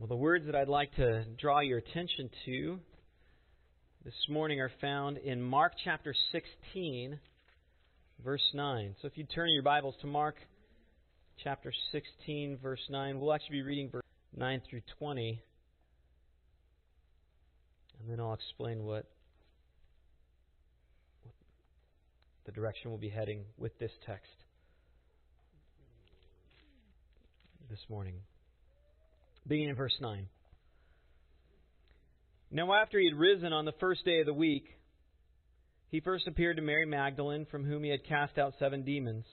Well, the words that I'd like to draw your attention to this morning are found in Mark chapter 16, verse 9. So if you turn your Bibles to Mark chapter 16, verse 9, we'll actually be reading verse 9 through 20. And then I'll explain what, the direction we'll be heading with this text this morning beginning in verse 9. Now, after he had risen on the first day of the week, he first appeared to Mary Magdalene, from whom he had cast out seven demons.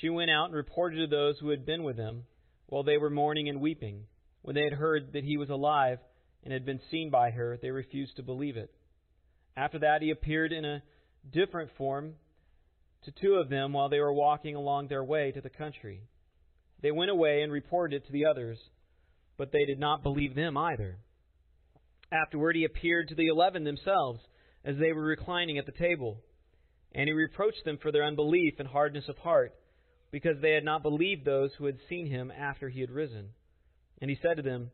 She went out and reported to those who had been with him, while they were mourning and weeping. When they had heard that he was alive and had been seen by her, they refused to believe it. After that, he appeared in a different form to two of them while they were walking along their way to the country. They went away and reported it to the others but they did not believe them either. Afterward, he appeared to the eleven themselves as they were reclining at the table. And he reproached them for their unbelief and hardness of heart, because they had not believed those who had seen him after he had risen. And he said to them,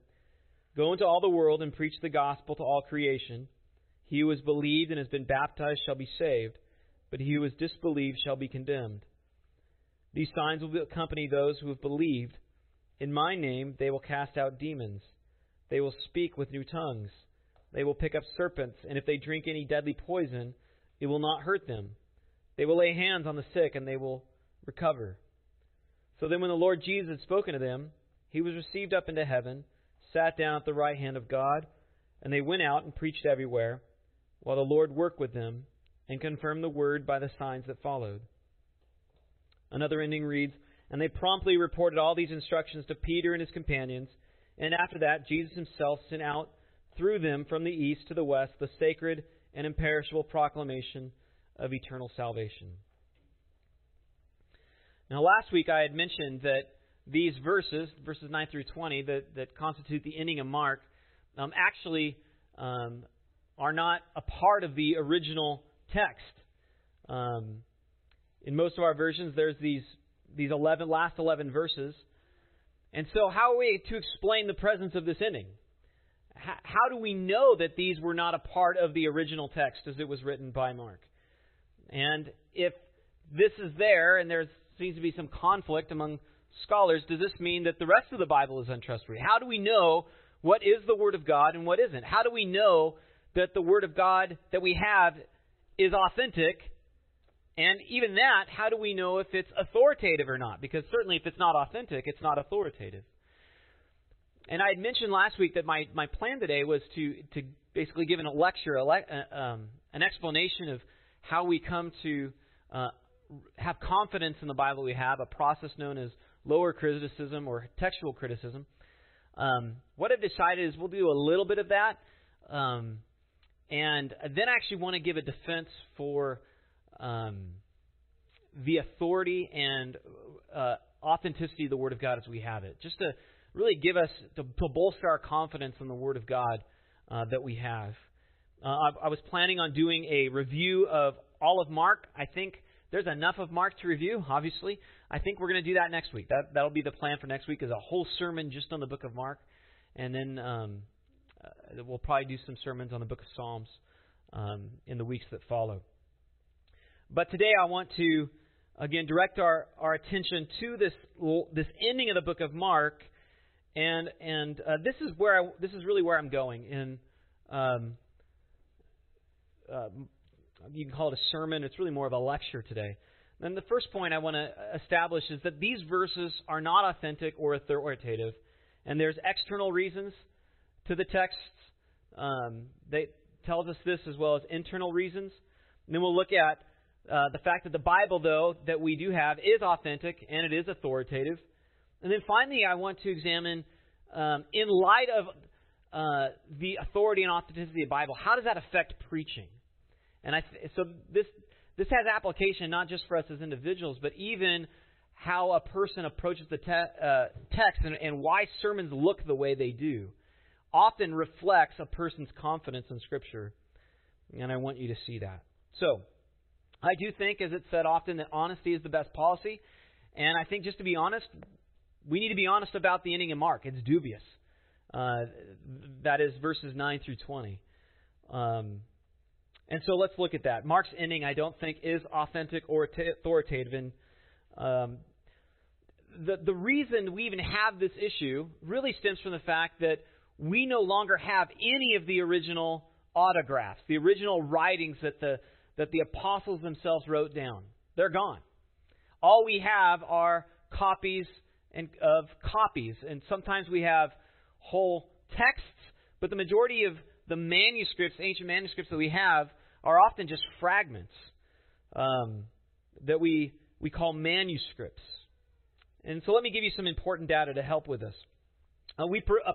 Go into all the world and preach the gospel to all creation. He who has believed and has been baptized shall be saved, but he who has disbelieved shall be condemned. These signs will accompany those who have believed. In my name they will cast out demons. They will speak with new tongues. They will pick up serpents, and if they drink any deadly poison, it will not hurt them. They will lay hands on the sick, and they will recover. So then, when the Lord Jesus had spoken to them, he was received up into heaven, sat down at the right hand of God, and they went out and preached everywhere, while the Lord worked with them and confirmed the word by the signs that followed. Another ending reads, and they promptly reported all these instructions to Peter and his companions. And after that, Jesus himself sent out through them from the east to the west the sacred and imperishable proclamation of eternal salvation. Now, last week I had mentioned that these verses, verses 9 through 20, that, that constitute the ending of Mark, um, actually um, are not a part of the original text. Um, in most of our versions, there's these these 11 last 11 verses. And so how are we to explain the presence of this ending? How do we know that these were not a part of the original text as it was written by Mark? And if this is there and there seems to be some conflict among scholars, does this mean that the rest of the Bible is untrustworthy? How do we know what is the Word of God and what isn't? How do we know that the Word of God that we have is authentic and even that, how do we know if it's authoritative or not? Because certainly if it's not authentic, it's not authoritative. And I had mentioned last week that my, my plan today was to, to basically give a lecture, a le- uh, um, an explanation of how we come to uh, have confidence in the Bible we have, a process known as lower criticism or textual criticism. Um, what I've decided is we'll do a little bit of that. Um, and then I actually want to give a defense for um, the authority and uh, authenticity of the Word of God as we have it. Just to really give us, to, to bolster our confidence in the Word of God uh, that we have. Uh, I, I was planning on doing a review of all of Mark. I think there's enough of Mark to review, obviously. I think we're going to do that next week. That, that'll be the plan for next week is a whole sermon just on the book of Mark. And then um, uh, we'll probably do some sermons on the book of Psalms um, in the weeks that follow. But today I want to, again, direct our, our attention to this, this ending of the book of Mark. And, and uh, this, is where I, this is really where I'm going. In, um, uh, you can call it a sermon. It's really more of a lecture today. And the first point I want to establish is that these verses are not authentic or authoritative. And there's external reasons to the texts. Um, they tells us this as well as internal reasons. And then we'll look at uh, the fact that the Bible, though, that we do have is authentic and it is authoritative. And then finally, I want to examine, um, in light of uh, the authority and authenticity of the Bible, how does that affect preaching? And I th- so this this has application not just for us as individuals, but even how a person approaches the te- uh, text and, and why sermons look the way they do often reflects a person's confidence in Scripture. And I want you to see that. So, I do think, as it's said often, that honesty is the best policy. And I think, just to be honest, we need to be honest about the ending of Mark. It's dubious. Uh, that is verses 9 through 20. Um, and so let's look at that. Mark's ending, I don't think, is authentic or authoritative. And um, the, the reason we even have this issue really stems from the fact that we no longer have any of the original autographs, the original writings that the, that the apostles themselves wrote down. They're gone. All we have are copies and, of copies, and sometimes we have whole texts, but the majority of the manuscripts, ancient manuscripts that we have, are often just fragments um, that we, we call manuscripts. And so let me give you some important data to help with this. Uh, we pr- uh,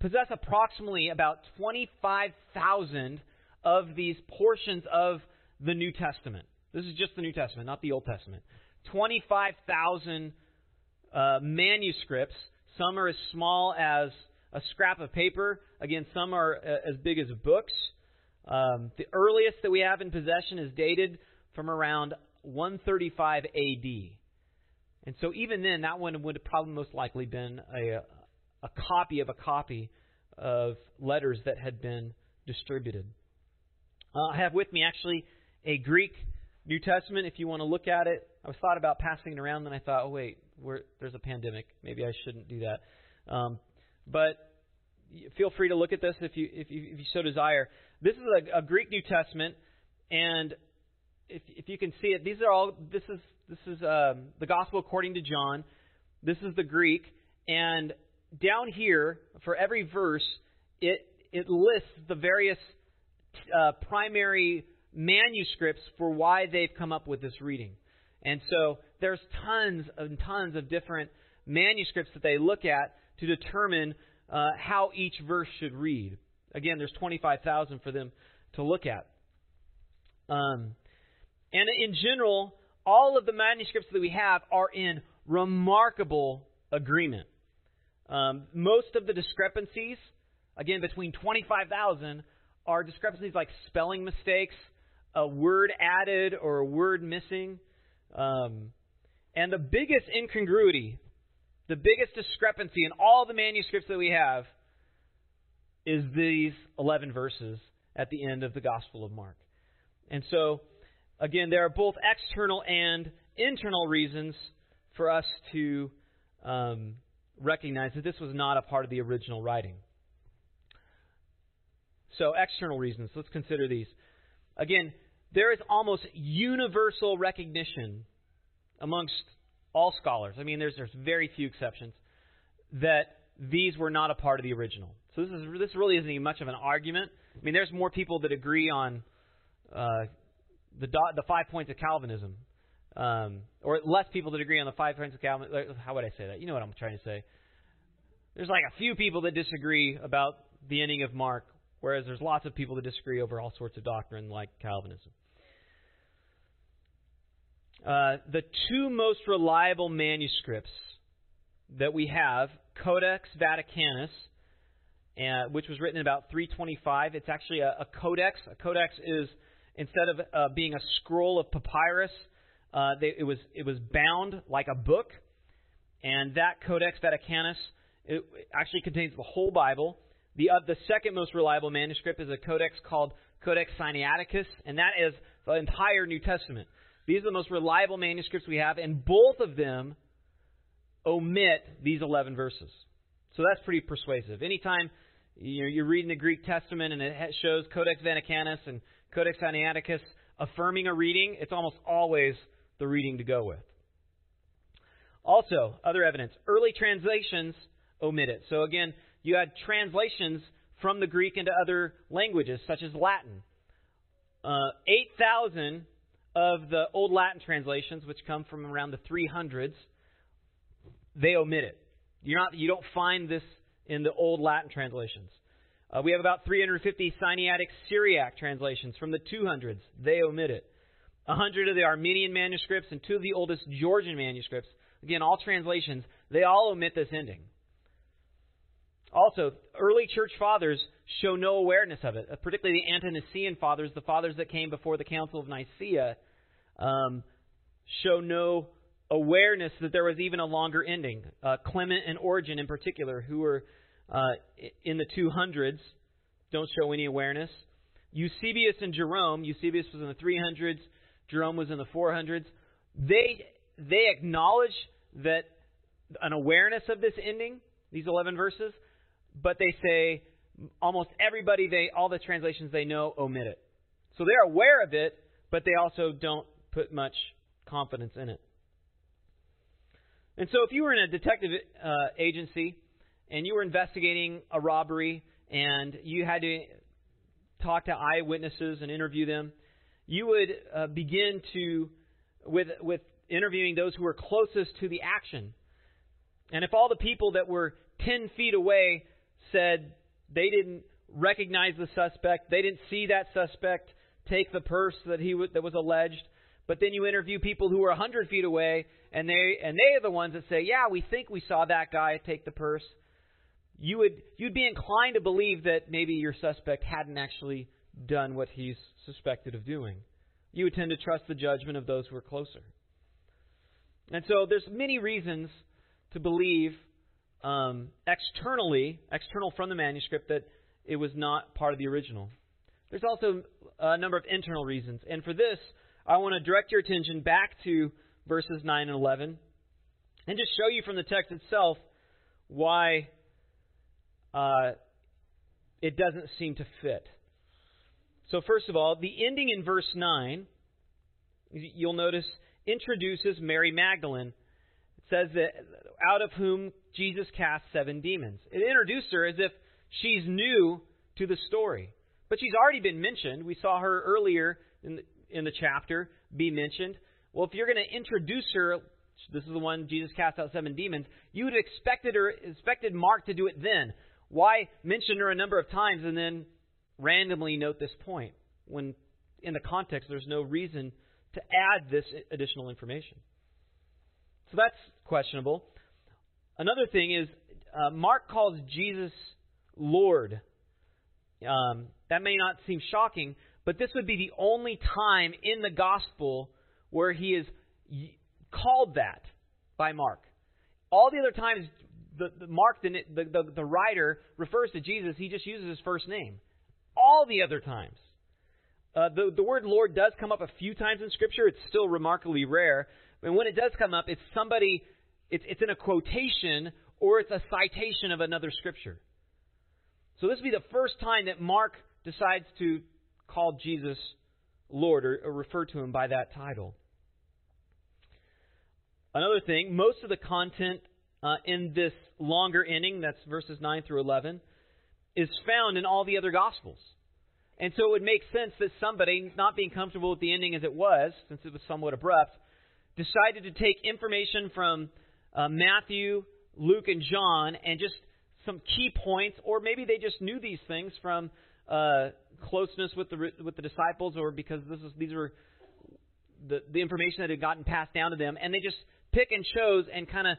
possess approximately about 25,000 of these portions of the New Testament. This is just the New Testament, not the Old Testament. 25,000 uh, manuscripts. Some are as small as a scrap of paper. Again, some are uh, as big as books. Um, the earliest that we have in possession is dated from around 135 AD. And so even then, that one would have probably most likely been a, a copy of a copy of letters that had been distributed. Uh, I have with me actually a Greek New Testament if you want to look at it. I was thought about passing it around, then I thought, oh wait, there's a pandemic. Maybe I shouldn't do that. Um, but feel free to look at this if you if you, if you so desire. This is a, a Greek New Testament, and if if you can see it, these are all. This is this is um, the Gospel according to John. This is the Greek, and down here for every verse, it it lists the various uh, primary manuscripts for why they've come up with this reading. And so there's tons and tons of different manuscripts that they look at to determine uh, how each verse should read. Again, there's 25,000 for them to look at. Um, and in general, all of the manuscripts that we have are in remarkable agreement. Um, most of the discrepancies, again, between 25,000, are discrepancies like spelling mistakes, a word added or a word missing. Um, and the biggest incongruity, the biggest discrepancy in all the manuscripts that we have is these 11 verses at the end of the Gospel of Mark. And so, again, there are both external and internal reasons for us to um, recognize that this was not a part of the original writing. So, external reasons. Let's consider these. Again, there is almost universal recognition amongst all scholars. I mean, there's, there's very few exceptions that these were not a part of the original. So this is this really isn't even much of an argument. I mean, there's more people that agree on uh, the the five points of Calvinism, um, or less people that agree on the five points of Calvinism. How would I say that? You know what I'm trying to say. There's like a few people that disagree about the ending of Mark, whereas there's lots of people that disagree over all sorts of doctrine like Calvinism. Uh, the two most reliable manuscripts that we have, Codex Vaticanus, uh, which was written about 325. It's actually a, a codex. A codex is instead of uh, being a scroll of papyrus, uh, they, it was it was bound like a book, and that Codex Vaticanus it actually contains the whole Bible. The uh, the second most reliable manuscript is a codex called Codex Sinaiticus, and that is the entire New Testament. These are the most reliable manuscripts we have, and both of them omit these 11 verses. So that's pretty persuasive. Anytime you're reading the Greek Testament and it shows Codex Vaticanus and Codex Sinaiticus affirming a reading, it's almost always the reading to go with. Also, other evidence. Early translations omit it. So again, you had translations from the Greek into other languages, such as Latin. Uh, 8,000 of the Old Latin translations, which come from around the 300s, they omit it. You're not, you don't find this in the Old Latin translations. Uh, we have about 350 Sinaitic Syriac translations from the 200s. They omit it. 100 of the Armenian manuscripts and two of the oldest Georgian manuscripts, again, all translations, they all omit this ending. Also, early church fathers show no awareness of it, particularly the Ante-Nicene fathers, the fathers that came before the Council of Nicaea, um, show no awareness that there was even a longer ending. Uh, Clement and Origen, in particular, who were uh, in the 200s don't show any awareness. Eusebius and Jerome, Eusebius was in the 300s, Jerome was in the 400s. They they acknowledge that an awareness of this ending, these 11 verses, but they say almost everybody they all the translations they know omit it. So they're aware of it, but they also don't put much confidence in it. And so if you were in a detective uh, agency and you were investigating a robbery and you had to talk to eyewitnesses and interview them, you would uh, begin to with with interviewing those who were closest to the action. And if all the people that were 10 feet away said they didn't recognize the suspect, they didn't see that suspect take the purse that he w- that was alleged, but then you interview people who are 100 feet away and they and they are the ones that say, "Yeah, we think we saw that guy take the purse." You would you'd be inclined to believe that maybe your suspect hadn't actually done what he's suspected of doing. You would tend to trust the judgment of those who are closer. And so there's many reasons to believe um, externally, external from the manuscript, that it was not part of the original. There's also a number of internal reasons. And for this, I want to direct your attention back to verses 9 and 11 and just show you from the text itself why uh, it doesn't seem to fit. So, first of all, the ending in verse 9, you'll notice, introduces Mary Magdalene. Says that out of whom Jesus cast seven demons. It introduced her as if she's new to the story. But she's already been mentioned. We saw her earlier in the, in the chapter be mentioned. Well, if you're going to introduce her, this is the one Jesus cast out seven demons, you would have expected her expected Mark to do it then. Why mention her a number of times and then randomly note this point when in the context there's no reason to add this additional information? So that's questionable. Another thing is uh, Mark calls Jesus Lord. Um, that may not seem shocking, but this would be the only time in the gospel where he is called that by Mark. All the other times the, the Mark, the, the, the writer, refers to Jesus, he just uses his first name. All the other times. Uh, the, the word Lord does come up a few times in Scripture. It's still remarkably rare. And when it does come up, it's somebody, it's, it's in a quotation or it's a citation of another Scripture. So this would be the first time that Mark decides to call Jesus Lord or, or refer to him by that title. Another thing, most of the content uh, in this longer ending, that's verses 9 through 11, is found in all the other Gospels. And so it would make sense that somebody, not being comfortable with the ending as it was, since it was somewhat abrupt, decided to take information from uh, Matthew, Luke, and John and just some key points, or maybe they just knew these things from uh, closeness with the with the disciples, or because this is these were the the information that had gotten passed down to them, and they just pick and chose and kind of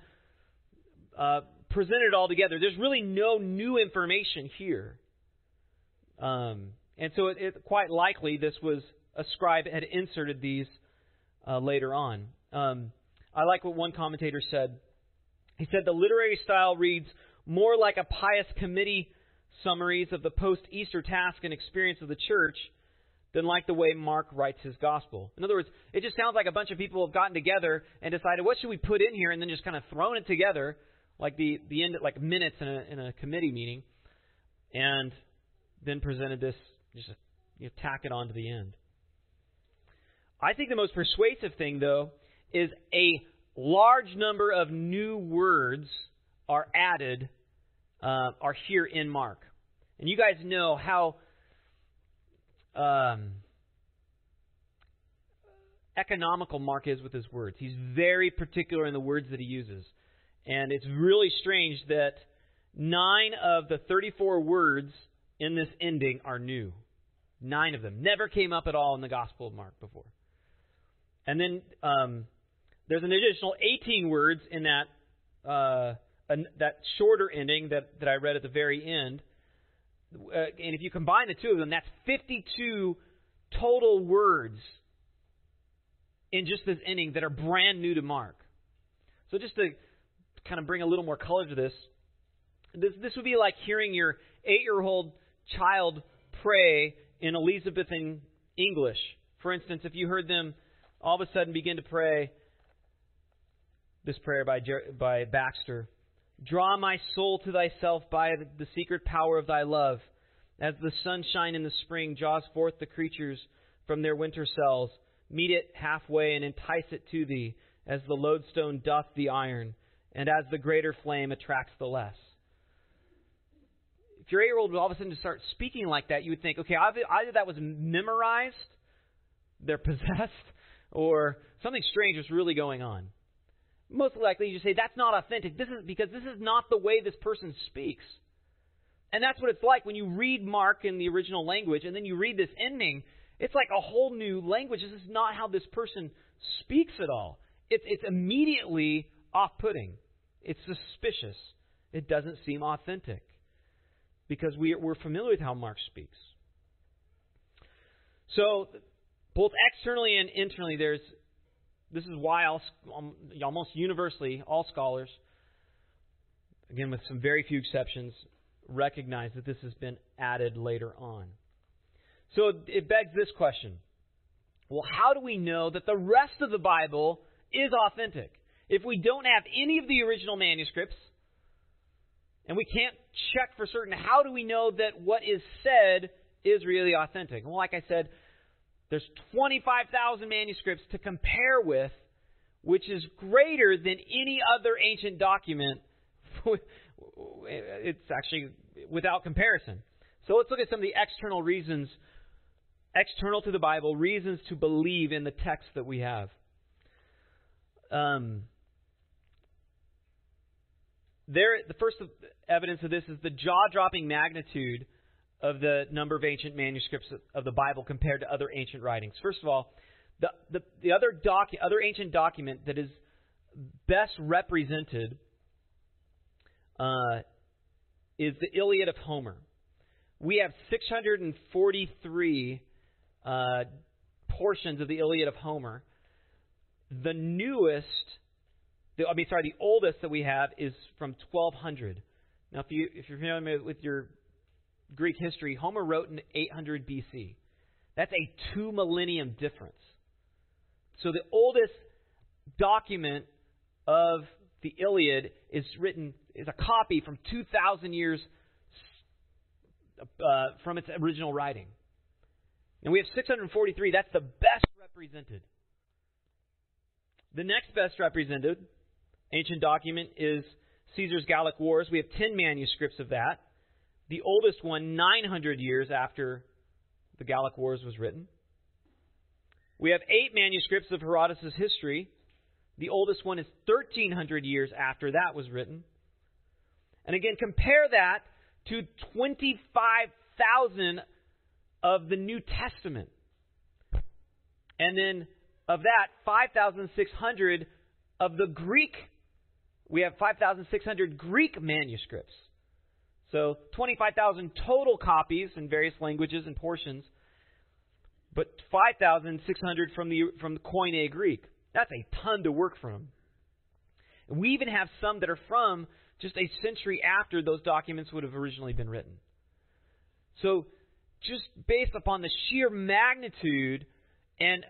uh, present it all together. There's really no new information here, um, and so it, it, quite likely this was a scribe had inserted these uh, later on. Um, I like what one commentator said. He said the literary style reads more like a pious committee summaries of the post Easter task and experience of the church than like the way Mark writes his gospel. In other words, it just sounds like a bunch of people have gotten together and decided what should we put in here, and then just kind of thrown it together like the the end like minutes in a in a committee meeting, and then presented this just you know, tack it on to the end. I think the most persuasive thing though is a large number of new words are added uh, are here in Mark. And you guys know how um, economical Mark is with his words. He's very particular in the words that he uses. And it's really strange that nine of the 34 words in this ending are new. Nine of them. Never came up at all in the Gospel of Mark before. And then um, there's an additional 18 words in that uh, that shorter ending that, that I read at the very end. Uh, and if you combine the two of them, that's 52 total words in just this ending that are brand new to Mark. So just to kind of bring a little more color to this, This, this would be like hearing your eight year old child pray in Elizabethan English. For instance, if you heard them all of a sudden begin to pray this prayer by, Jer- by Baxter Draw my soul to thyself by the secret power of thy love. As the sunshine in the spring draws forth the creatures from their winter cells, meet it halfway and entice it to thee, as the lodestone doth the iron, and as the greater flame attracts the less if your eight year old would all of a sudden start speaking like that, you would think, okay, either that was memorized, they're possessed, or something strange is really going on. Most likely, you say that's not authentic. This is because this is not the way this person speaks. And that's what it's like when you read Mark in the original language and then you read this ending. It's like a whole new language. This is not how this person speaks at all. It's, it's immediately off putting, it's suspicious. It doesn't seem authentic because we, we're familiar with how Mark speaks. So, both externally and internally, there's this is why all, um, almost universally all scholars, again with some very few exceptions, recognize that this has been added later on. So it begs this question: Well, how do we know that the rest of the Bible is authentic? If we don't have any of the original manuscripts, and we can't check for certain. How do we know that what is said is really authentic? Well, like I said, there's 25,000 manuscripts to compare with, which is greater than any other ancient document. it's actually without comparison. So let's look at some of the external reasons, external to the Bible, reasons to believe in the text that we have. Um, there, the first evidence of this is the jaw-dropping magnitude of the number of ancient manuscripts of the Bible compared to other ancient writings. First of all, the, the, the other, docu- other ancient document that is best represented uh, is the Iliad of Homer. We have 643 uh, portions of the Iliad of Homer. The newest the, I mean, sorry, the oldest that we have is from 1200. Now, if you if you're familiar with your Greek history, Homer wrote in 800 BC. That's a two millennium difference. So the oldest document of the Iliad is written is a copy from 2,000 years uh, from its original writing. And we have 643. That's the best represented. The next best represented ancient document is Caesar's Gallic Wars. We have 10 manuscripts of that. The oldest one, 900 years after the Gallic Wars was written. We have eight manuscripts of Herodotus' history. The oldest one is 1,300 years after that was written. And again, compare that to 25,000 of the New Testament. And then of that, 5,600 of the Greek we have 5,600 Greek manuscripts. So 25,000 total copies in various languages and portions, but 5,600 from the from the Koine Greek. That's a ton to work from. And we even have some that are from just a century after those documents would have originally been written. So, just based upon the sheer magnitude and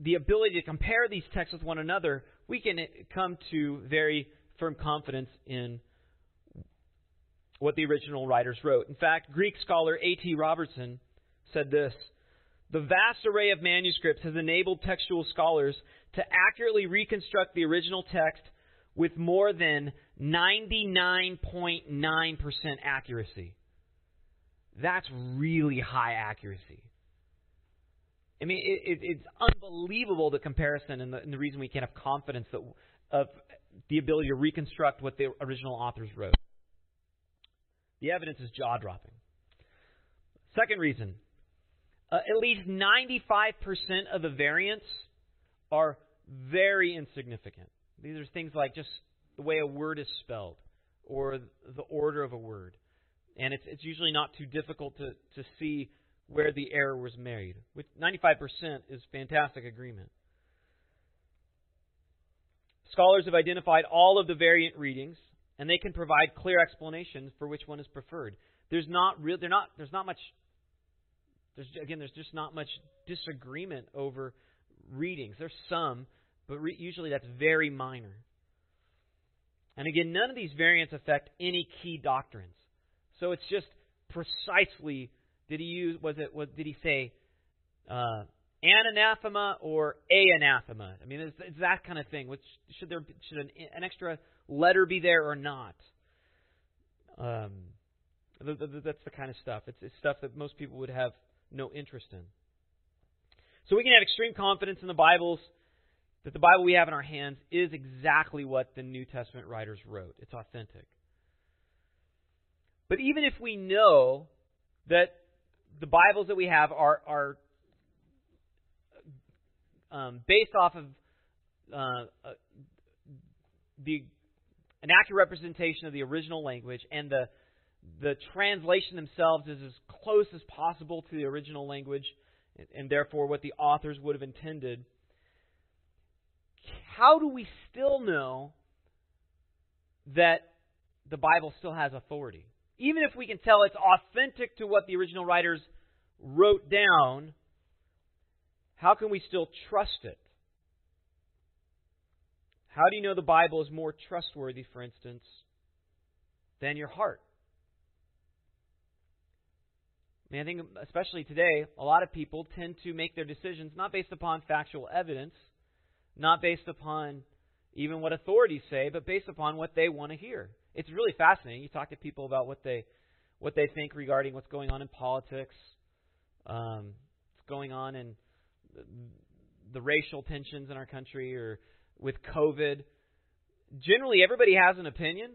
the ability to compare these texts with one another, we can come to very firm confidence in what the original writers wrote. In fact, Greek scholar A.T. Robertson said this The vast array of manuscripts has enabled textual scholars to accurately reconstruct the original text with more than 99.9% accuracy. That's really high accuracy. I mean, it, it, it's unbelievable the comparison and the, and the, reason we can have confidence that, of the ability to reconstruct what the original authors wrote. The evidence is jaw dropping. Second reason uh, at least 95% of the variants are very insignificant. These are things like just the way a word is spelled or the order of a word. And it's, it's usually not too difficult to, to see where the error was made. With 95% is fantastic agreement. Scholars have identified all of the variant readings and they can provide clear explanations for which one is preferred. There's not real, they're not, there's not much, there's, again, there's just not much disagreement over readings. There's some, but re- usually that's very minor. And again, none of these variants affect any key doctrines. So it's just precisely did he use was it was did he say uh, an anathema or a anathema? I mean, it's, it's that kind of thing. Which should there should an, an extra letter be there or not? Um, that's the kind of stuff. It's, it's stuff that most people would have no interest in. So we can have extreme confidence in the Bibles that the Bible we have in our hands is exactly what the New Testament writers wrote. It's authentic. But even if we know that the Bibles that we have are are um, based off of uh, uh, the an accurate representation of the original language, and the the translation themselves is as close as possible to the original language, and, and therefore what the authors would have intended. How do we still know that the Bible still has authority? Even if we can tell it's authentic to what the original writers wrote down, how can we still trust it? How do you know the Bible is more trustworthy, for instance, than your heart? I mean, I think, especially today, a lot of people tend to make their decisions not based upon factual evidence, not based upon even what authorities say, but based upon what they want to hear. It's really fascinating. You talk to people about what they what they think regarding what's going on in politics, um, what's going on in the, racial tensions in our country, or with COVID. Generally, everybody has an opinion,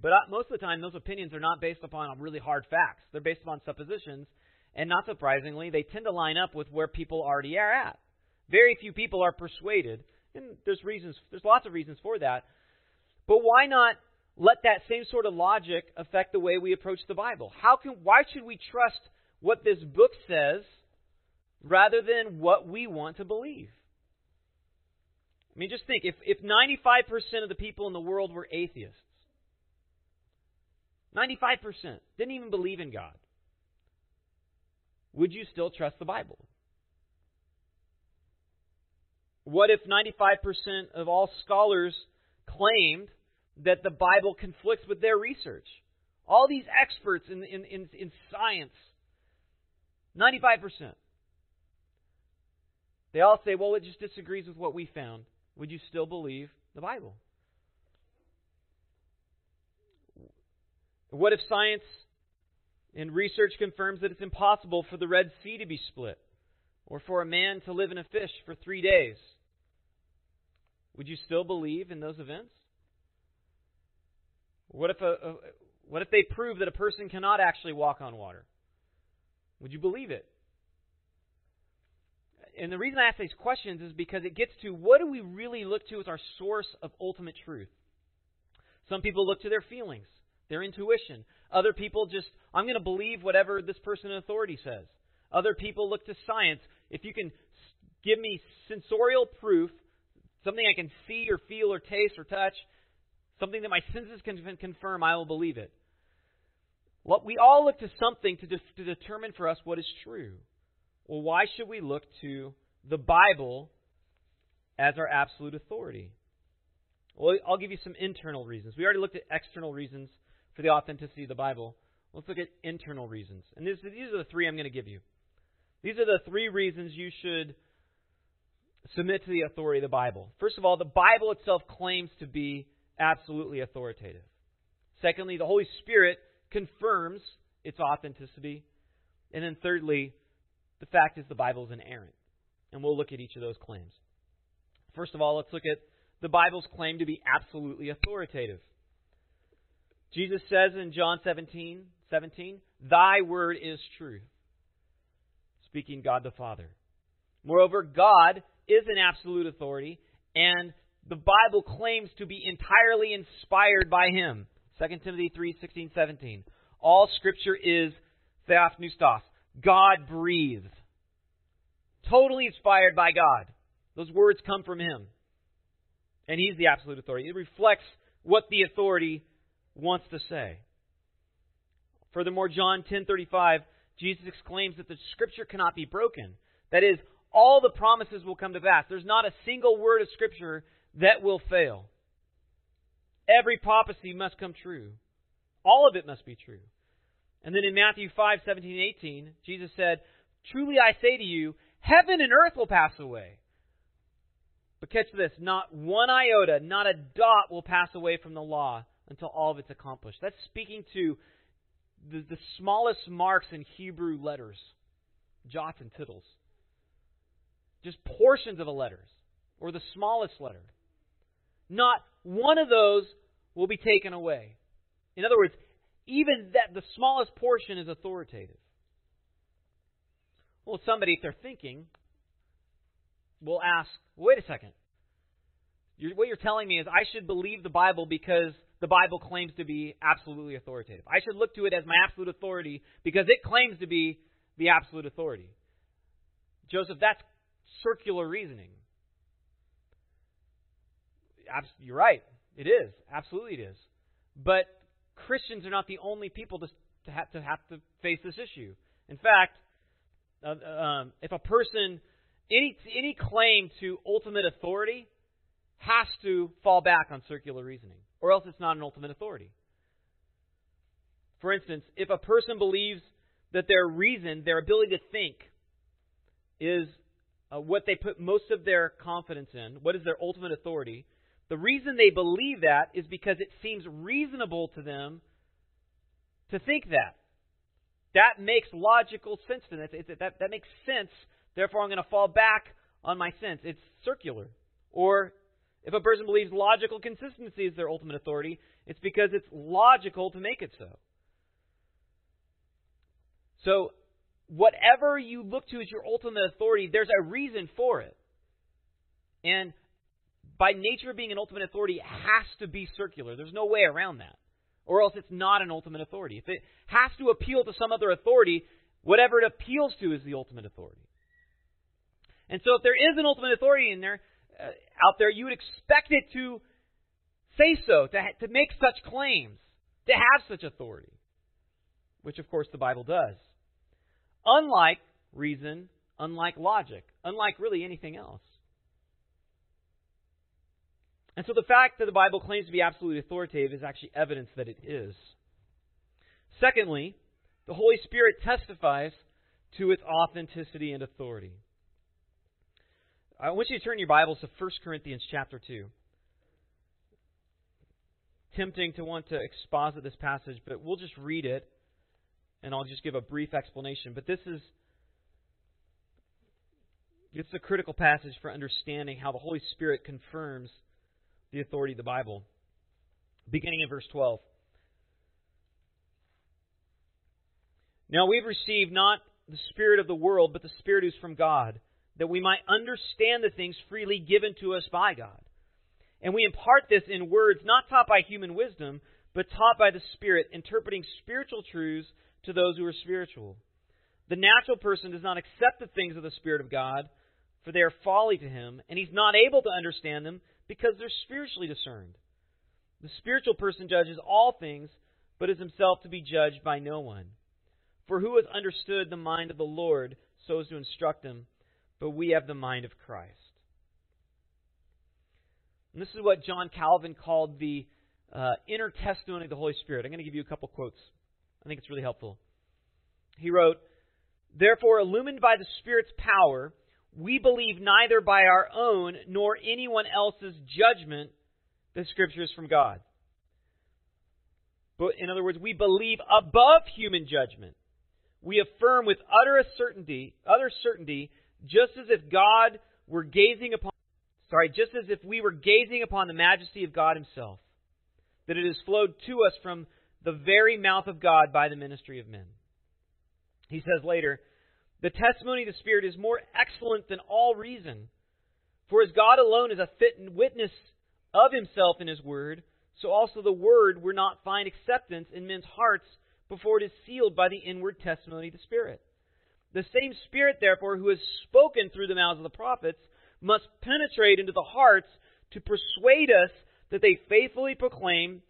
but uh, most of the time, those opinions are not based upon really hard facts. They're based upon suppositions, and not surprisingly, they tend to line up with where people already are at. Very few people are persuaded, and there's reasons. There's lots of reasons for that. But why not let that same sort of logic affect the way we approach the Bible? How can? Why should we trust what this book says rather than what we want to believe? I mean, just think if, if 95% of the people in the world were atheists, 95% didn't even believe in God, would you still trust the Bible? What if 95% of all scholars claimed that the Bible conflicts with their research? All these experts in, in, in, in science, 95%. They all say, well, it just disagrees with what we found. Would you still believe the Bible? What if science and research confirms that it's impossible for the Red Sea to be split or for a man to live in a fish for three days? Would you still believe in those events? What if, a, a, what if they prove that a person cannot actually walk on water? Would you believe it? And the reason I ask these questions is because it gets to what do we really look to as our source of ultimate truth? Some people look to their feelings, their intuition. Other people just, I'm going to believe whatever this person in authority says. Other people look to science. If you can give me sensorial proof, something I can see or feel or taste or touch, something that my senses can confirm, I will believe it. What we all look to something to, de- to determine for us what is true. Well, why should we look to the Bible as our absolute authority? Well, I'll give you some internal reasons. We already looked at external reasons for the authenticity of the Bible. Let's look at internal reasons. And this, these are the three I'm going to give you. These are the three reasons you should submit to the authority of the Bible. First of all, the Bible itself claims to be absolutely authoritative. Secondly, the Holy Spirit confirms its authenticity. And then thirdly, the fact is the Bible is inerrant. And we'll look at each of those claims. First of all, let's look at the Bible's claim to be absolutely authoritative. Jesus says in John 17, 17, Thy word is truth. Speaking God the Father. Moreover, God is an absolute authority, and the Bible claims to be entirely inspired by Him. 2 Timothy 3, 16, 17. All Scripture is theopneustos, God breathed. Totally inspired by God. Those words come from Him. And He's the absolute authority. It reflects what the authority wants to say. Furthermore, John 10:35, Jesus exclaims that the scripture cannot be broken. That is, all the promises will come to pass. There's not a single word of scripture that will fail. Every prophecy must come true. All of it must be true. And then in Matthew 5, 17 and 18, Jesus said, Truly I say to you, heaven and earth will pass away. But catch this, not one iota, not a dot will pass away from the law until all of it's accomplished. That's speaking to the, the smallest marks in Hebrew letters, jots and tittles. Just portions of a letter, or the smallest letter. Not one of those will be taken away. In other words, even that the smallest portion is authoritative. Well, somebody, if they're thinking, will ask, wait a second. You're, what you're telling me is I should believe the Bible because the Bible claims to be absolutely authoritative. I should look to it as my absolute authority because it claims to be the absolute authority. Joseph, that's circular reasoning. You're right. It is. Absolutely it is. But Christians are not the only people to, to, have, to have to face this issue. In fact, uh, um, if a person, any, any claim to ultimate authority has to fall back on circular reasoning, or else it's not an ultimate authority. For instance, if a person believes that their reason, their ability to think, is uh, what they put most of their confidence in, what is their ultimate authority, the reason they believe that is because it seems reasonable to them to think that. That makes logical sense to them. It, that, that makes sense. Therefore, I'm going to fall back on my sense. It's circular. Or if a person believes logical consistency is their ultimate authority, it's because it's logical to make it so. So, whatever you look to as your ultimate authority, there's a reason for it. And by nature of being an ultimate authority, has to be circular. There's no way around that. Or else it's not an ultimate authority. If it has to appeal to some other authority, whatever it appeals to is the ultimate authority. And so if there is an ultimate authority in there, uh, out there, you would expect it to say so, to, ha- to make such claims, to have such authority, which of course the Bible does. Unlike reason, unlike logic, unlike really anything else. And so the fact that the Bible claims to be absolutely authoritative is actually evidence that it is. Secondly, the Holy Spirit testifies to its authenticity and authority. I want you to turn your Bibles to 1 Corinthians chapter 2. Tempting to want to exposit this passage, but we'll just read it and I'll just give a brief explanation. But this is it's a critical passage for understanding how the Holy Spirit confirms the authority of the Bible. Beginning in verse 12. Now we've received not the Spirit of the world, but the Spirit who's from God that we might understand the things freely given to us by God. And we impart this in words not taught by human wisdom, but taught by the Spirit, interpreting spiritual truths to those who are spiritual. The natural person does not accept the things of the Spirit of God, for they are folly to him, and he's not able to understand them because they're spiritually discerned. The spiritual person judges all things, but is himself to be judged by no one. For who has understood the mind of the Lord so as to instruct him? but we have the mind of Christ. And this is what John Calvin called the uh, inner testimony of the Holy Spirit. I'm going to give you a couple quotes. I think it's really helpful. He wrote, Therefore, illumined by the Spirit's power, we believe neither by our own nor anyone else's judgment the Scripture is from God. But in other words, we believe above human judgment. We affirm with utter certainty, utter certainty just as if God were gazing upon sorry, just as if we were gazing upon the majesty of God himself, that it has flowed to us from the very mouth of God by the ministry of men. He says later, the testimony of the Spirit is more excellent than all reason. For as God alone is a fit witness of himself in his word, so also the word will not find acceptance in men's hearts before it is sealed by the inward testimony of the Spirit. The same Spirit, therefore, who has spoken through the mouths of the prophets, must penetrate into the hearts to persuade us that they faithfully proclaim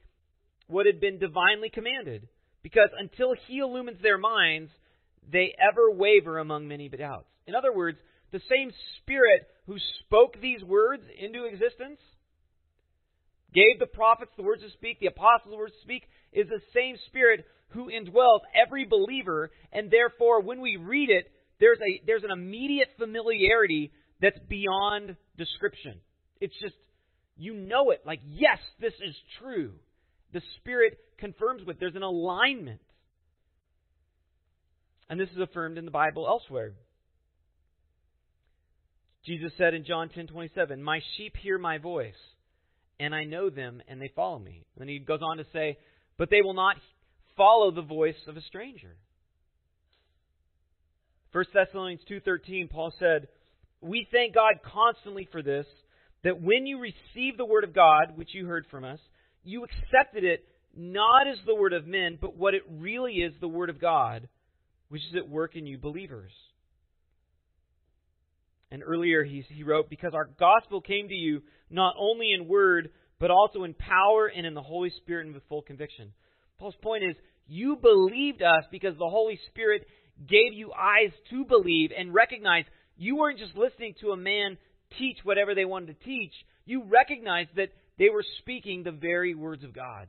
what had been divinely commanded, because until He illumines their minds, they ever waver among many doubts. In other words, the same Spirit who spoke these words into existence, gave the prophets the words to speak, the apostles the words to speak, is the same Spirit who indwells every believer, and therefore, when we read it, there's a there's an immediate familiarity that's beyond description. It's just you know it like yes, this is true. The Spirit confirms with. There's an alignment. And this is affirmed in the Bible elsewhere. Jesus said in John 10:27, "My sheep hear my voice, and I know them, and they follow me." And he goes on to say, "But they will not follow the voice of a stranger." 1 Thessalonians 2:13 Paul said, "We thank God constantly for this, that when you received the word of God, which you heard from us, you accepted it not as the word of men, but what it really is, the word of God, which is at work in you believers." And earlier he, he wrote, Because our gospel came to you not only in word, but also in power and in the Holy Spirit and with full conviction. Paul's point is, you believed us because the Holy Spirit gave you eyes to believe and recognize you weren't just listening to a man teach whatever they wanted to teach. You recognized that they were speaking the very words of God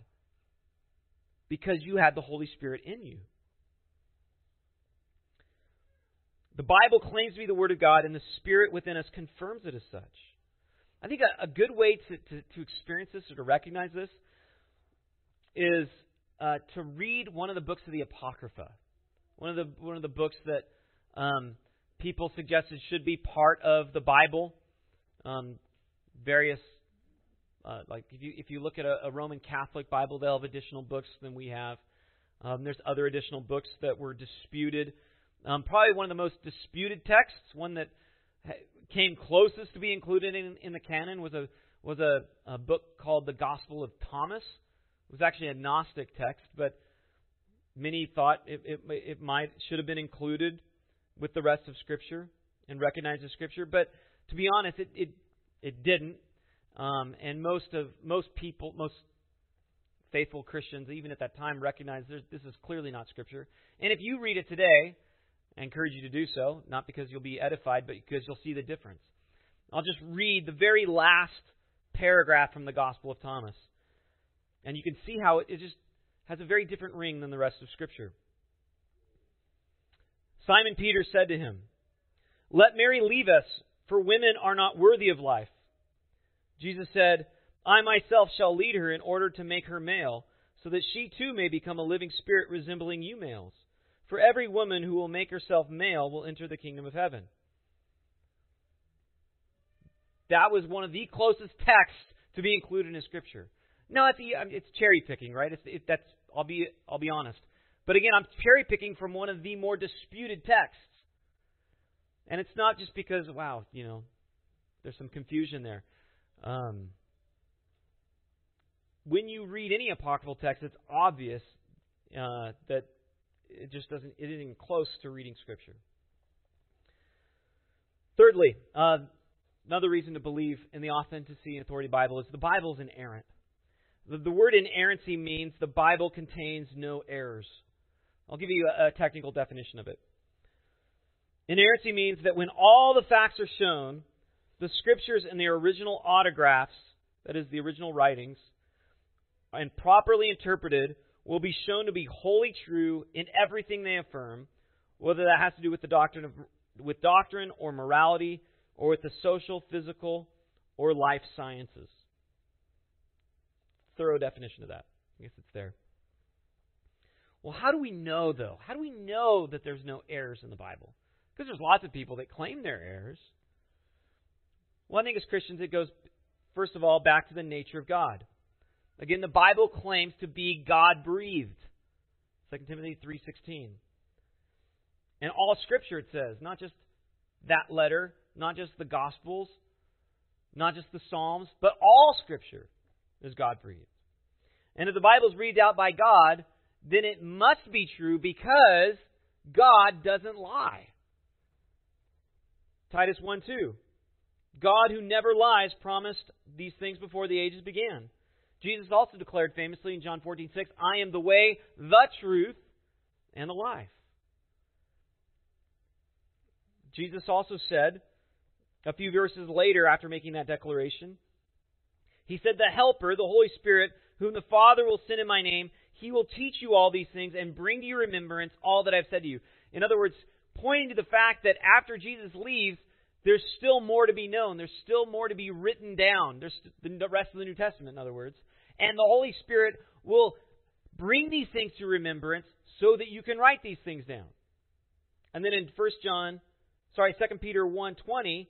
because you had the Holy Spirit in you. The Bible claims to be the Word of God, and the Spirit within us confirms it as such. I think a, a good way to, to, to, experience this or to recognize this is uh, to read one of the books of the Apocrypha. One of the one of the books that um, people suggested should be part of the Bible. Um, various uh, like if you if you look at a, a, Roman Catholic Bible, they'll have additional books than we have. Um, there's other additional books that were disputed um, probably one of the most disputed texts, one that came closest to be included in, in the canon, was a was a, a book called the Gospel of Thomas. It was actually a Gnostic text, but many thought it, it, it might should have been included with the rest of Scripture and recognized as Scripture. But to be honest, it it, it didn't. Um, and most of most people, most faithful Christians, even at that time, recognized this is clearly not Scripture. And if you read it today, I encourage you to do so, not because you'll be edified, but because you'll see the difference. I'll just read the very last paragraph from the Gospel of Thomas. And you can see how it, it just has a very different ring than the rest of Scripture. Simon Peter said to him, Let Mary leave us, for women are not worthy of life. Jesus said, I myself shall lead her in order to make her male, so that she too may become a living spirit resembling you males. For every woman who will make herself male will enter the kingdom of heaven. That was one of the closest texts to be included in Scripture. No, it's, it's cherry picking, right? It's, it, that's I'll be I'll be honest. But again, I'm cherry picking from one of the more disputed texts, and it's not just because wow, you know, there's some confusion there. Um, when you read any apocryphal text, it's obvious uh, that it just doesn't, it isn't close to reading Scripture. Thirdly, uh, another reason to believe in the authenticity and authority of the Bible is the Bible is inerrant. The, the word inerrancy means the Bible contains no errors. I'll give you a, a technical definition of it. Inerrancy means that when all the facts are shown, the scriptures in their original autographs, that is, the original writings, and properly interpreted, will be shown to be wholly true in everything they affirm, whether that has to do with the doctrine of with doctrine or morality or with the social, physical, or life sciences. Thorough definition of that. I guess it's there. Well, how do we know though? How do we know that there's no errors in the Bible? Because there's lots of people that claim there are errors. Well, I think as Christians it goes first of all back to the nature of God. Again, the Bible claims to be God-breathed. 2 Timothy 3:16. And all scripture it says, not just that letter, not just the gospels, not just the psalms, but all scripture is God-breathed. And if the Bible is breathed out by God, then it must be true because God doesn't lie. Titus 1 2. God, who never lies, promised these things before the ages began. Jesus also declared famously in John 14:6, "I am the way, the truth, and the life." Jesus also said a few verses later after making that declaration, he said, "The helper, the Holy Spirit, whom the Father will send in my name, he will teach you all these things and bring to your remembrance all that I've said to you." In other words, pointing to the fact that after Jesus leaves, there's still more to be known. There's still more to be written down. There's the rest of the New Testament, in other words. And the Holy Spirit will bring these things to remembrance so that you can write these things down. And then in 1 John, sorry, 2 Peter 1:20,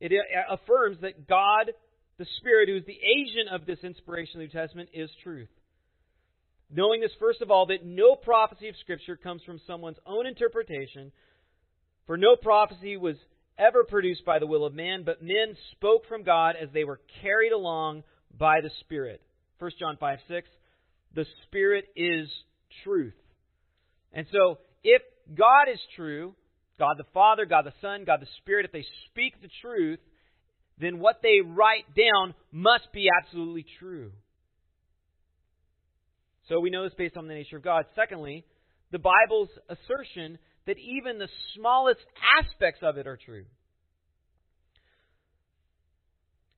it affirms that God, the Spirit, who is the agent of this inspiration of the New Testament, is truth. Knowing this, first of all, that no prophecy of Scripture comes from someone's own interpretation, for no prophecy was ever produced by the will of man, but men spoke from God as they were carried along by the Spirit. 1 John 5 6. The Spirit is truth. And so, if God is true, God the Father, God the Son, God the Spirit, if they speak the truth, then what they write down must be absolutely true. So we know this based on the nature of God. Secondly, the Bible's assertion that even the smallest aspects of it are true.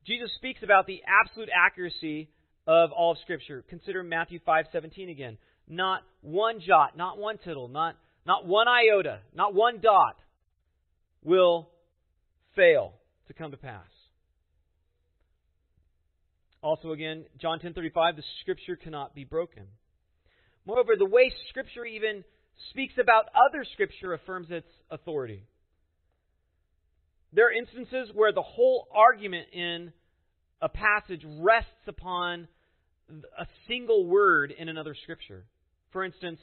Jesus speaks about the absolute accuracy of all of Scripture. Consider Matthew 5:17 again. Not one jot, not one tittle, not, not one iota, not one dot will fail to come to pass. Also again, John 10:35, the scripture cannot be broken. Moreover, the way scripture even speaks about other scripture affirms its authority. There are instances where the whole argument in a passage rests upon a single word in another scripture. For instance,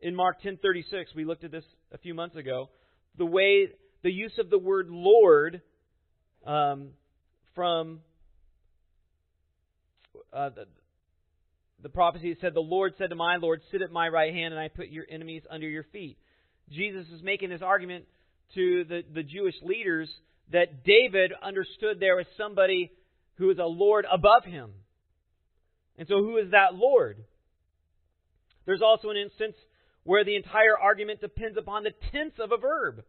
in Mark 10:36, we looked at this a few months ago. The way the use of the word Lord um, from uh, the, the prophecy said, The Lord said to my Lord, Sit at my right hand, and I put your enemies under your feet. Jesus is making this argument to the, the Jewish leaders that David understood there was somebody who is a Lord above him. And so, who is that Lord? There's also an instance where the entire argument depends upon the tense of a verb.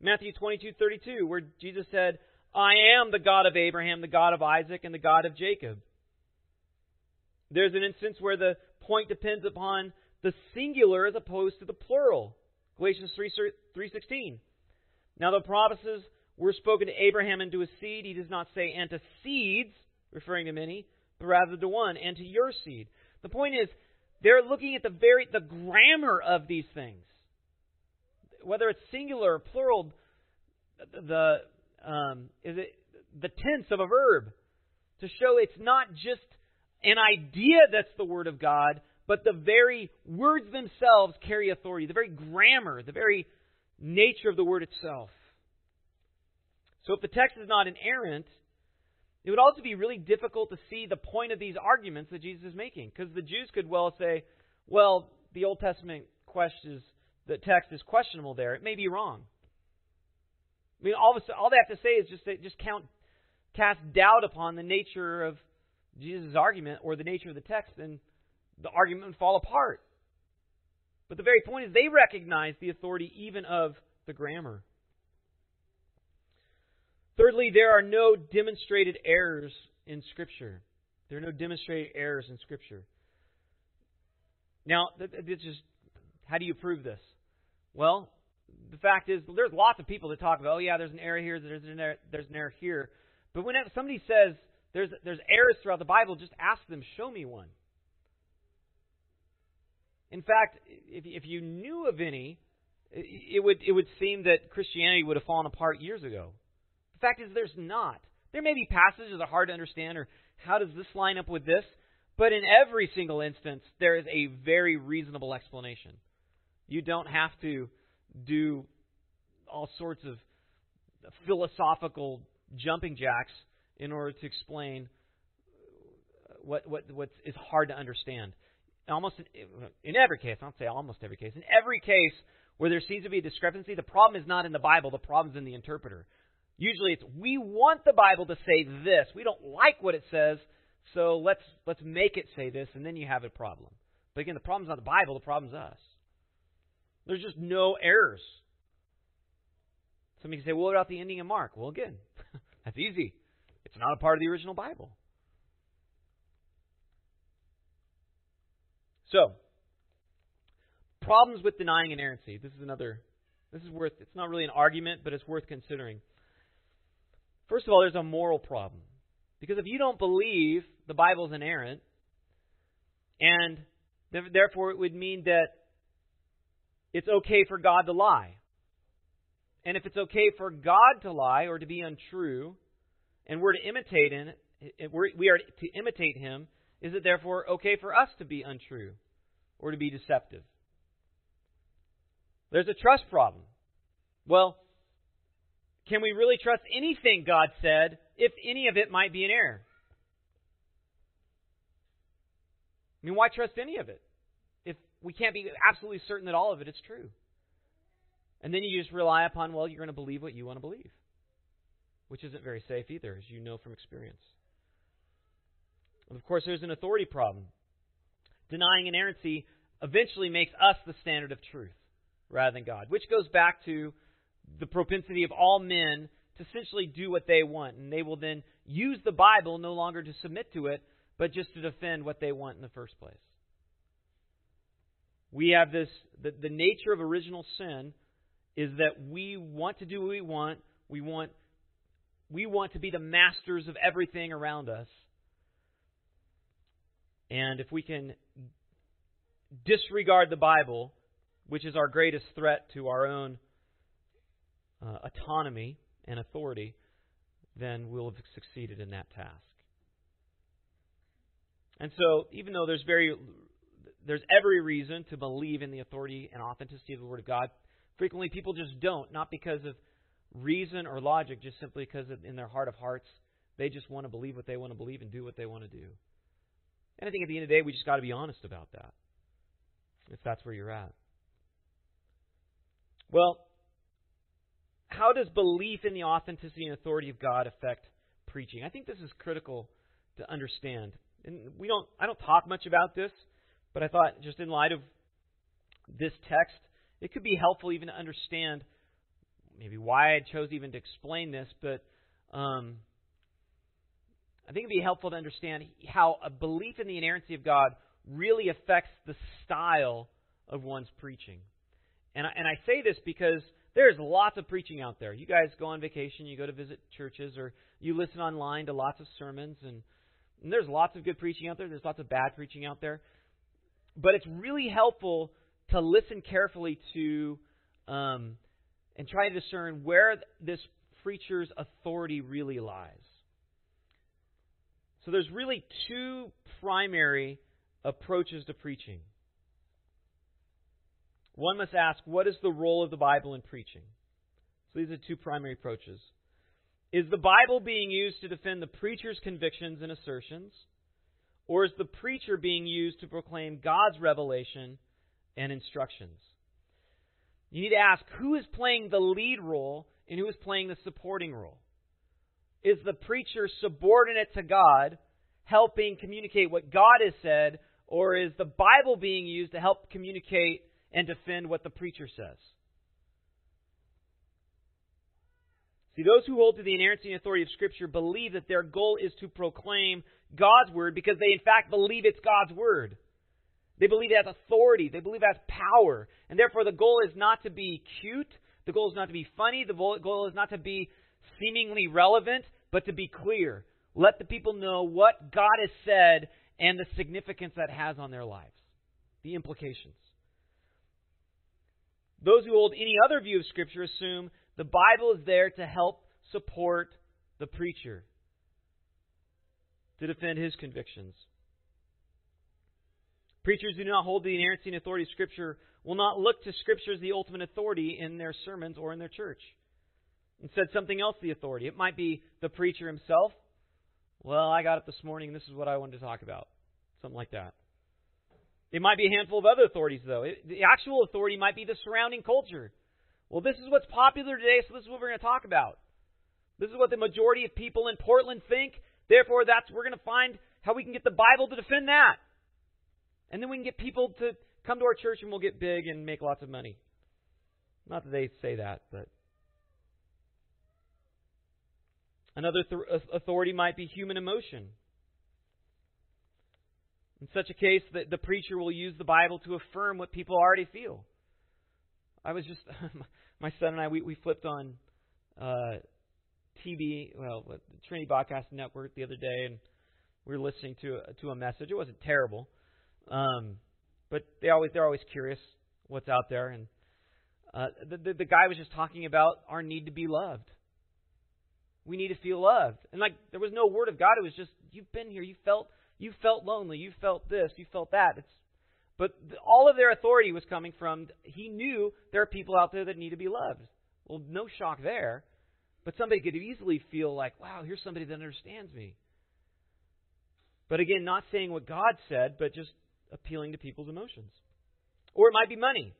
Matthew 22:32, where Jesus said, "I am the God of Abraham, the God of Isaac, and the God of Jacob." There's an instance where the point depends upon the singular as opposed to the plural. Galatians 3:16. Now the promises were spoken to Abraham and to his seed. He does not say and to seeds, referring to many, but rather to one and to your seed. The point is they're looking at the very the grammar of these things. Whether it's singular or plural, the um, is it the tense of a verb to show it's not just an idea that's the Word of God, but the very words themselves carry authority, the very grammar, the very nature of the Word itself. So if the text is not inerrant, it would also be really difficult to see the point of these arguments that Jesus is making. Because the Jews could well say, well, the Old Testament question the text is questionable there. It may be wrong. I mean, all, of a, all they have to say is just just count, cast doubt upon the nature of Jesus' argument or the nature of the text, and the argument would fall apart. But the very point is they recognize the authority even of the grammar. Thirdly, there are no demonstrated errors in Scripture. There are no demonstrated errors in Scripture. Now, how do you prove this? Well, the fact is, there's lots of people that talk about, oh yeah, there's an error here, there's an error, there's an error here. But when somebody says there's, there's errors throughout the Bible. Just ask them, show me one. In fact, if, if you knew of any, it would, it would seem that Christianity would have fallen apart years ago. The fact is, there's not. There may be passages that are hard to understand, or how does this line up with this? But in every single instance, there is a very reasonable explanation. You don't have to do all sorts of philosophical jumping jacks in order to explain what what what is hard to understand. Almost in every case, I'll say almost every case. In every case where there seems to be a discrepancy, the problem is not in the Bible. The problem is in the interpreter. Usually, it's we want the Bible to say this. We don't like what it says, So let's let's make it say this, and then you have a problem. But again, the problem's not the Bible, the problem's us. There's just no errors. Somebody can say, well, what about the ending of Mark? Well, again, that's easy. It's not a part of the original Bible. So, problems with denying inerrancy. This is another, this is worth, it's not really an argument, but it's worth considering. First of all, there's a moral problem. Because if you don't believe the Bible is inerrant, and therefore it would mean that it's okay for God to lie. And if it's okay for God to lie or to be untrue, and we're to imitate him, we are to imitate him, is it therefore okay for us to be untrue or to be deceptive? There's a trust problem. Well, can we really trust anything God said if any of it might be an error? I mean, why trust any of it if we can't be absolutely certain that all of it is true? And then you just rely upon, well, you're going to believe what you want to believe, which isn't very safe either, as you know from experience. And of course, there's an authority problem. Denying inerrancy eventually makes us the standard of truth rather than God, which goes back to the propensity of all men to essentially do what they want. And they will then use the Bible no longer to submit to it, but just to defend what they want in the first place. We have this, the, the nature of original sin is that we want to do what we want. We want, we want to be the masters of everything around us. And if we can disregard the Bible, which is our greatest threat to our own uh, autonomy and authority, then we'll have succeeded in that task. And so, even though there's very there's every reason to believe in the authority and authenticity of the Word of God, frequently people just don't, not because of reason or logic, just simply because in their heart of hearts they just want to believe what they want to believe and do what they want to do. And I think at the end of the day, we just got to be honest about that, if that's where you're at. Well, how does belief in the authenticity and authority of God affect preaching? I think this is critical to understand. And we don't I don't talk much about this, but I thought just in light of this text, it could be helpful even to understand maybe why I chose even to explain this, but um, I think it'd be helpful to understand how a belief in the inerrancy of God really affects the style of one's preaching. And I, and I say this because there's lots of preaching out there. You guys go on vacation, you go to visit churches, or you listen online to lots of sermons, and, and there's lots of good preaching out there. There's lots of bad preaching out there. But it's really helpful to listen carefully to um, and try to discern where this preacher's authority really lies. So there's really two primary approaches to preaching. One must ask, what is the role of the Bible in preaching? So these are two primary approaches. Is the Bible being used to defend the preacher's convictions and assertions? Or is the preacher being used to proclaim God's revelation and instructions? You need to ask who is playing the lead role and who is playing the supporting role. Is the preacher subordinate to God, helping communicate what God has said, or is the Bible being used to help communicate and defend what the preacher says. See, those who hold to the inerrancy and authority of Scripture believe that their goal is to proclaim God's Word because they, in fact, believe it's God's Word. They believe it has authority. They believe it has power. And therefore, the goal is not to be cute. The goal is not to be funny. The goal is not to be seemingly relevant, but to be clear. Let the people know what God has said and the significance that has on their lives, the implications. Those who hold any other view of Scripture assume the Bible is there to help support the preacher, to defend his convictions. Preachers who do not hold the inerrancy and authority of Scripture will not look to Scripture as the ultimate authority in their sermons or in their church. Instead, something else the authority. It might be the preacher himself. Well, I got up this morning and this is what I wanted to talk about. Something like that. It might be a handful of other authorities, though. It, the actual authority might be the surrounding culture. Well, this is what's popular today, so this is what we're going to talk about. This is what the majority of people in Portland think. Therefore, that's we're going to find how we can get the Bible to defend that. And then we can get people to come to our church and we'll get big and make lots of money. Not that they say that, but. Another th- authority might be human emotion. In such a case, the, the preacher will use the Bible to affirm what people already feel. I was just, my son and I, we, we flipped on uh, TV, well, the Trinity Broadcast Network the other day, and we were listening to a, to a message. It wasn't terrible, um, but they always they're always curious what's out there, and uh, the, the the guy was just talking about our need to be loved. We need to feel loved, and like there was no word of God. It was just you've been here, you felt you felt lonely, you felt this, you felt that. It's but all of their authority was coming from he knew there are people out there that need to be loved. Well, no shock there. But somebody could easily feel like, wow, here's somebody that understands me. But again, not saying what God said, but just appealing to people's emotions. Or it might be money.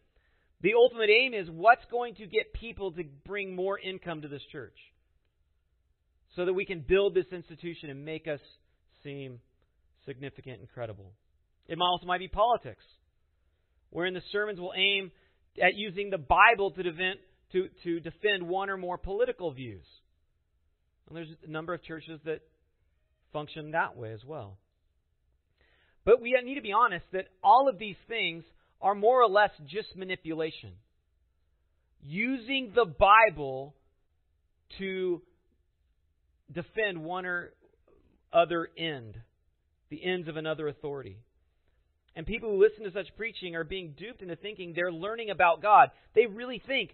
The ultimate aim is what's going to get people to bring more income to this church so that we can build this institution and make us seem significant and credible. It also might be politics, wherein the sermons will aim at using the Bible to defend, to, to defend one or more political views. And there's a number of churches that function that way as well. But we need to be honest that all of these things are more or less just manipulation. Using the Bible to defend one or other end, the ends of another authority. And people who listen to such preaching are being duped into thinking they're learning about God. They really think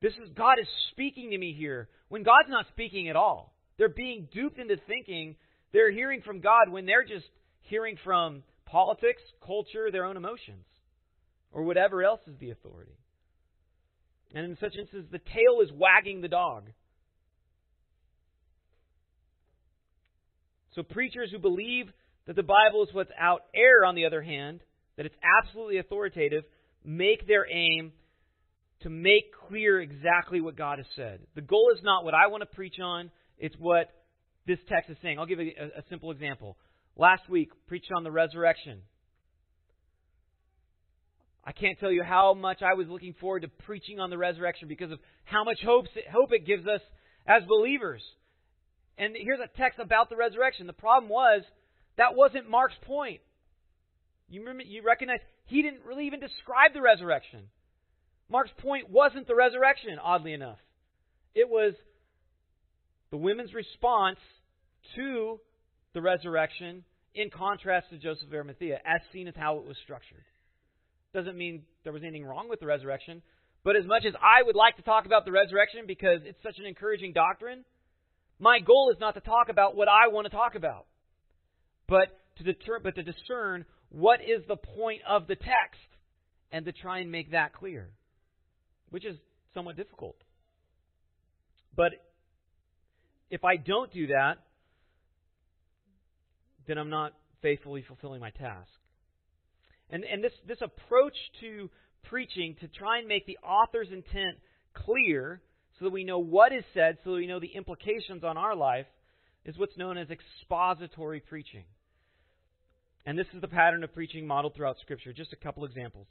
this is God is speaking to me here when God's not speaking at all. They're being duped into thinking they're hearing from God when they're just hearing from politics, culture, their own emotions, or whatever else is the authority. And in such instances, the tail is wagging the dog. So preachers who believe that the Bible is without error, on the other hand, that it's absolutely authoritative, make their aim to make clear exactly what God has said. The goal is not what I want to preach on, it's what this text is saying. I'll give you a, a simple example. Last week, preached on the resurrection. I can't tell you how much I was looking forward to preaching on the resurrection because of how much hope hope it gives us as believers. And here's a text about the resurrection. The problem was that wasn't Mark's point. You remember, you recognize he didn't really even describe the resurrection. Mark's point wasn't the resurrection, oddly enough. It was the women's response to the resurrection in contrast to Joseph of Arimathea, as seen as how it was structured. Doesn't mean there was anything wrong with the resurrection, but as much as I would like to talk about the resurrection because it's such an encouraging doctrine, my goal is not to talk about what I want to talk about but to deter, but to discern what is the point of the text and to try and make that clear, which is somewhat difficult. But if I don't do that, then I'm not faithfully fulfilling my task. And, and this, this approach to preaching to try and make the author's intent clear so that we know what is said, so that we know the implications on our life, is what's known as expository preaching. And this is the pattern of preaching modeled throughout Scripture. Just a couple examples.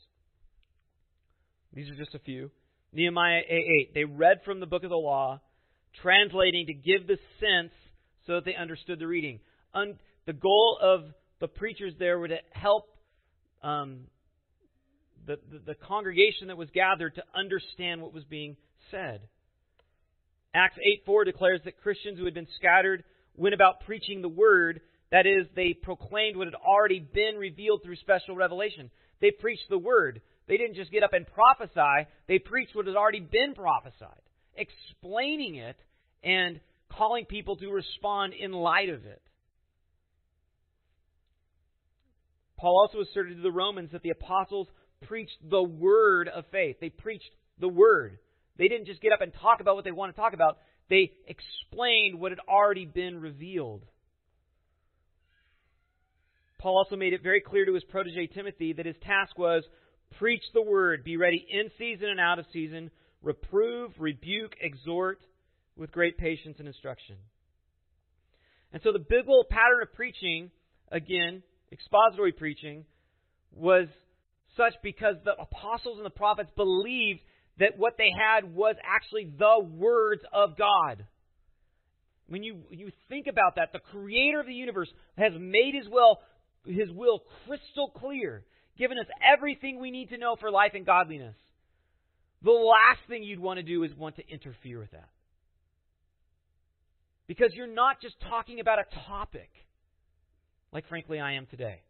These are just a few. Nehemiah 8 They read from the book of the law, translating to give the sense so that they understood the reading. Un- the goal of the preachers there were to help um, the, the, the congregation that was gathered to understand what was being said. Acts 8 4 declares that Christians who had been scattered went about preaching the word that is, they proclaimed what had already been revealed through special revelation. They preached the word. They didn't just get up and prophesy, they preached what had already been prophesied, explaining it and calling people to respond in light of it. Paul also asserted to the Romans that the apostles preached the word of faith. They preached the word. They didn't just get up and talk about what they want to talk about, they explained what had already been revealed. Paul also made it very clear to his protege Timothy that his task was preach the word, be ready in season and out of season, reprove, rebuke, exhort with great patience and instruction. And so the biblical pattern of preaching again, expository preaching was such because the apostles and the prophets believed that what they had was actually the words of God. When you, you think about that, the creator of the universe has made his will, his will crystal clear, given us everything we need to know for life and godliness. The last thing you'd want to do is want to interfere with that. Because you're not just talking about a topic, like frankly I am today.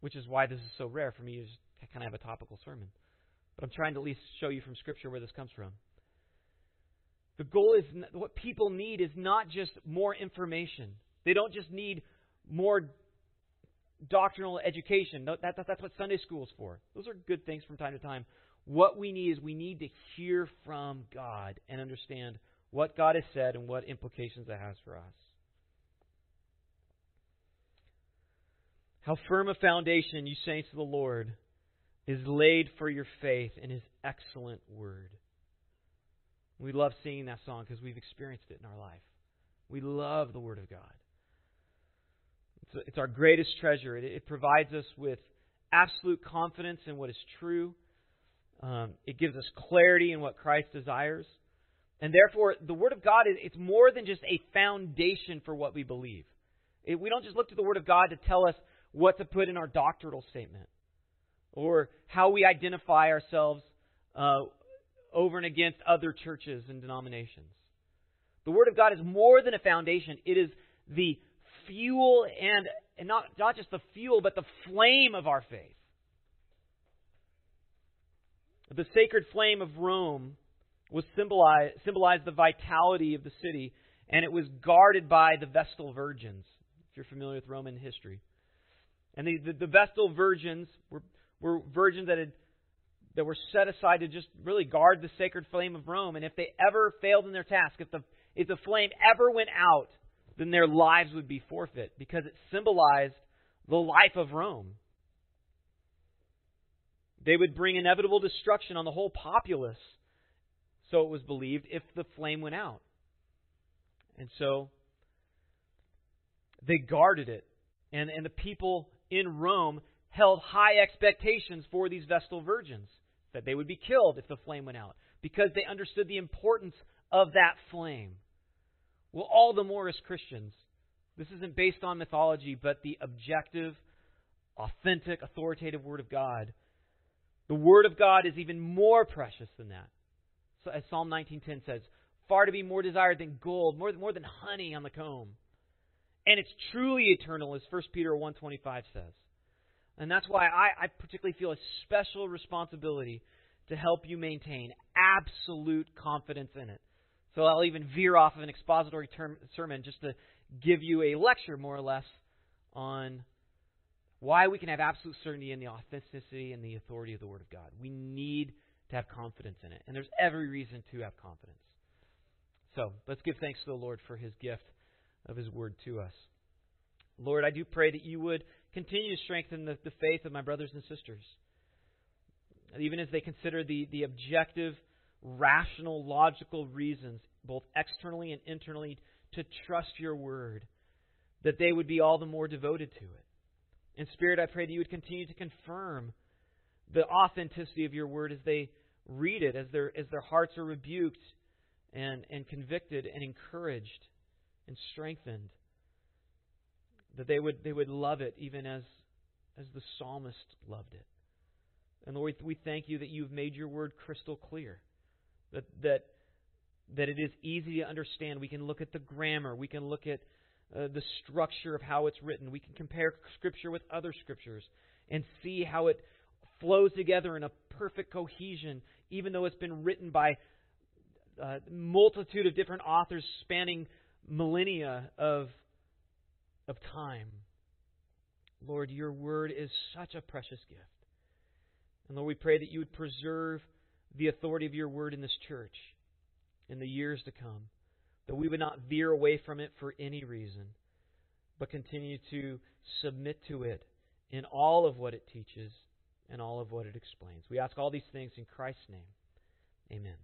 Which is why this is so rare for me to kind of have a topical sermon. But I'm trying to at least show you from Scripture where this comes from. The goal is what people need is not just more information. They don't just need more doctrinal education. That, that, that's what Sunday school is for. Those are good things from time to time. What we need is we need to hear from God and understand what God has said and what implications it has for us. How firm a foundation, you saints of the Lord, is laid for your faith in His excellent word. We love singing that song because we've experienced it in our life. We love the Word of God. It's, it's our greatest treasure. It, it, provides us with absolute confidence in what is true. Um, it gives us clarity in what Christ desires. And therefore, the Word of God is it's more than just a foundation for what we believe. It, we don't just look to the Word of God to tell us what to put in our doctrinal statement or how we identify ourselves uh, over and against other churches and denominations. The Word of God is more than a foundation, it is the fuel and, and not, not just the fuel, but the flame of our faith. The sacred flame of Rome was symbolized, symbolized the vitality of the city, and it was guarded by the Vestal Virgins, if you're familiar with Roman history. And the, the, the Vestal Virgins were, were virgins that had that were set aside to just really guard the sacred flame of Rome. And if they ever failed in their task, if the if the flame ever went out, then their lives would be forfeit because it symbolized the life of Rome. They would bring inevitable destruction on the whole populace, so it was believed, if the flame went out. And so they guarded it. And, and the people in Rome held high expectations for these Vestal virgins that they would be killed if the flame went out because they understood the importance of that flame. Well, all the more as Christians, this isn't based on mythology, but the objective, authentic, authoritative Word of God. The Word of God is even more precious than that. So, as Psalm 19:10 says, far to be more desired than gold, more, more than honey on the comb. And it's truly eternal, as 1 Peter 1.25 says. And that's why I, I particularly feel a special responsibility to help you maintain absolute confidence in it. So I'll even veer off of an expository term, sermon just to give you a lecture, more or less, on why we can have absolute certainty in the authenticity and the authority of the Word of God. We need to have confidence in it, and there's every reason to have confidence. So let's give thanks to the Lord for His gift of His Word to us. Lord, I do pray that you would continue to strengthen the, the faith of my brothers and sisters. Even as they consider the, the objective, rational, logical reasons, both externally and internally, to trust your word, that they would be all the more devoted to it. In Spirit, I pray that you would continue to confirm the authenticity of your word as they read it, as their, as their hearts are rebuked and, and convicted and encouraged and strengthened that they would they would love it even as as the psalmist loved it. And Lord, we thank you that you've made your word crystal clear. That that that it is easy to understand. We can look at the grammar. We can look at uh, the structure of how it's written. We can compare scripture with other scriptures and see how it flows together in a perfect cohesion, even though it's been written by a uh, multitude of different authors spanning millennia of of time. Lord, your word is such a precious gift. And Lord, we pray that you would preserve the authority of your word in this church in the years to come, that we would not veer away from it for any reason, but continue to submit to it in all of what it teaches and all of what it explains. We ask all these things in Christ's name. Amen.